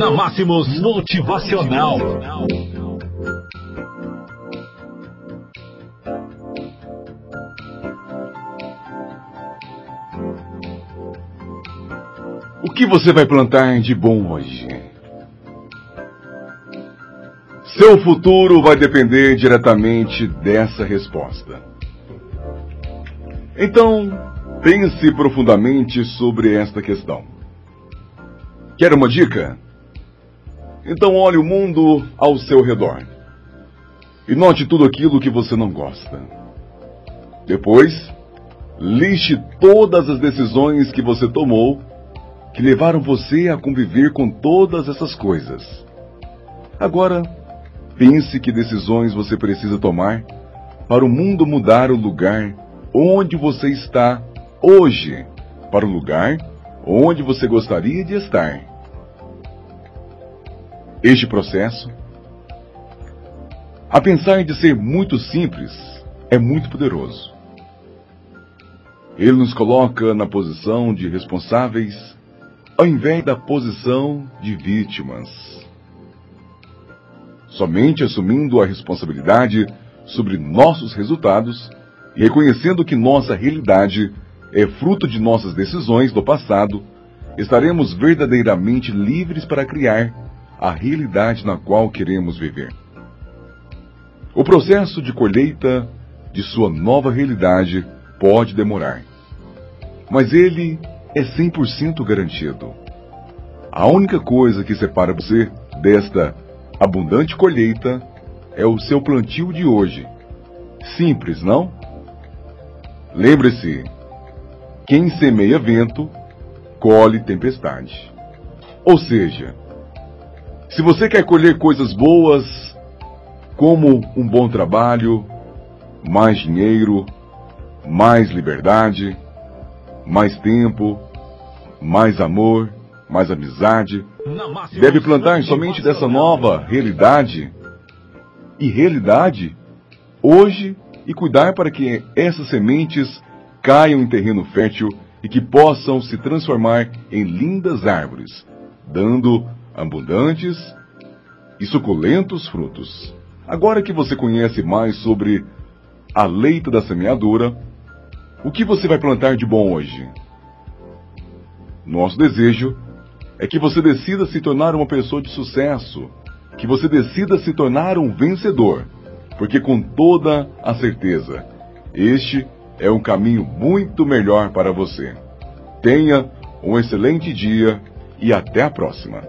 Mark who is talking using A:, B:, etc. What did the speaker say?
A: Na Máximos Motivacional.
B: O que você vai plantar de bom hoje? Seu futuro vai depender diretamente dessa resposta. Então, pense profundamente sobre esta questão. Quer uma dica? Então olhe o mundo ao seu redor e note tudo aquilo que você não gosta. Depois, liste todas as decisões que você tomou que levaram você a conviver com todas essas coisas. Agora, pense que decisões você precisa tomar para o mundo mudar o lugar onde você está hoje para o lugar onde você gostaria de estar. Este processo, a pensar de ser muito simples, é muito poderoso. Ele nos coloca na posição de responsáveis ao invés da posição de vítimas. Somente assumindo a responsabilidade sobre nossos resultados e reconhecendo que nossa realidade é fruto de nossas decisões do passado, estaremos verdadeiramente livres para criar a realidade na qual queremos viver. O processo de colheita de sua nova realidade pode demorar, mas ele é 100% garantido. A única coisa que separa você desta abundante colheita é o seu plantio de hoje. Simples, não? Lembre-se: quem semeia vento, colhe tempestade. Ou seja, se você quer colher coisas boas, como um bom trabalho, mais dinheiro, mais liberdade, mais tempo, mais amor, mais amizade, deve plantar somente dessa nova realidade. E realidade hoje e cuidar para que essas sementes caiam em terreno fértil e que possam se transformar em lindas árvores, dando abundantes e suculentos frutos. Agora que você conhece mais sobre a leita da semeadura, o que você vai plantar de bom hoje? Nosso desejo é que você decida se tornar uma pessoa de sucesso, que você decida se tornar um vencedor porque com toda a certeza, este é um caminho muito melhor para você. Tenha um excelente dia e até a próxima.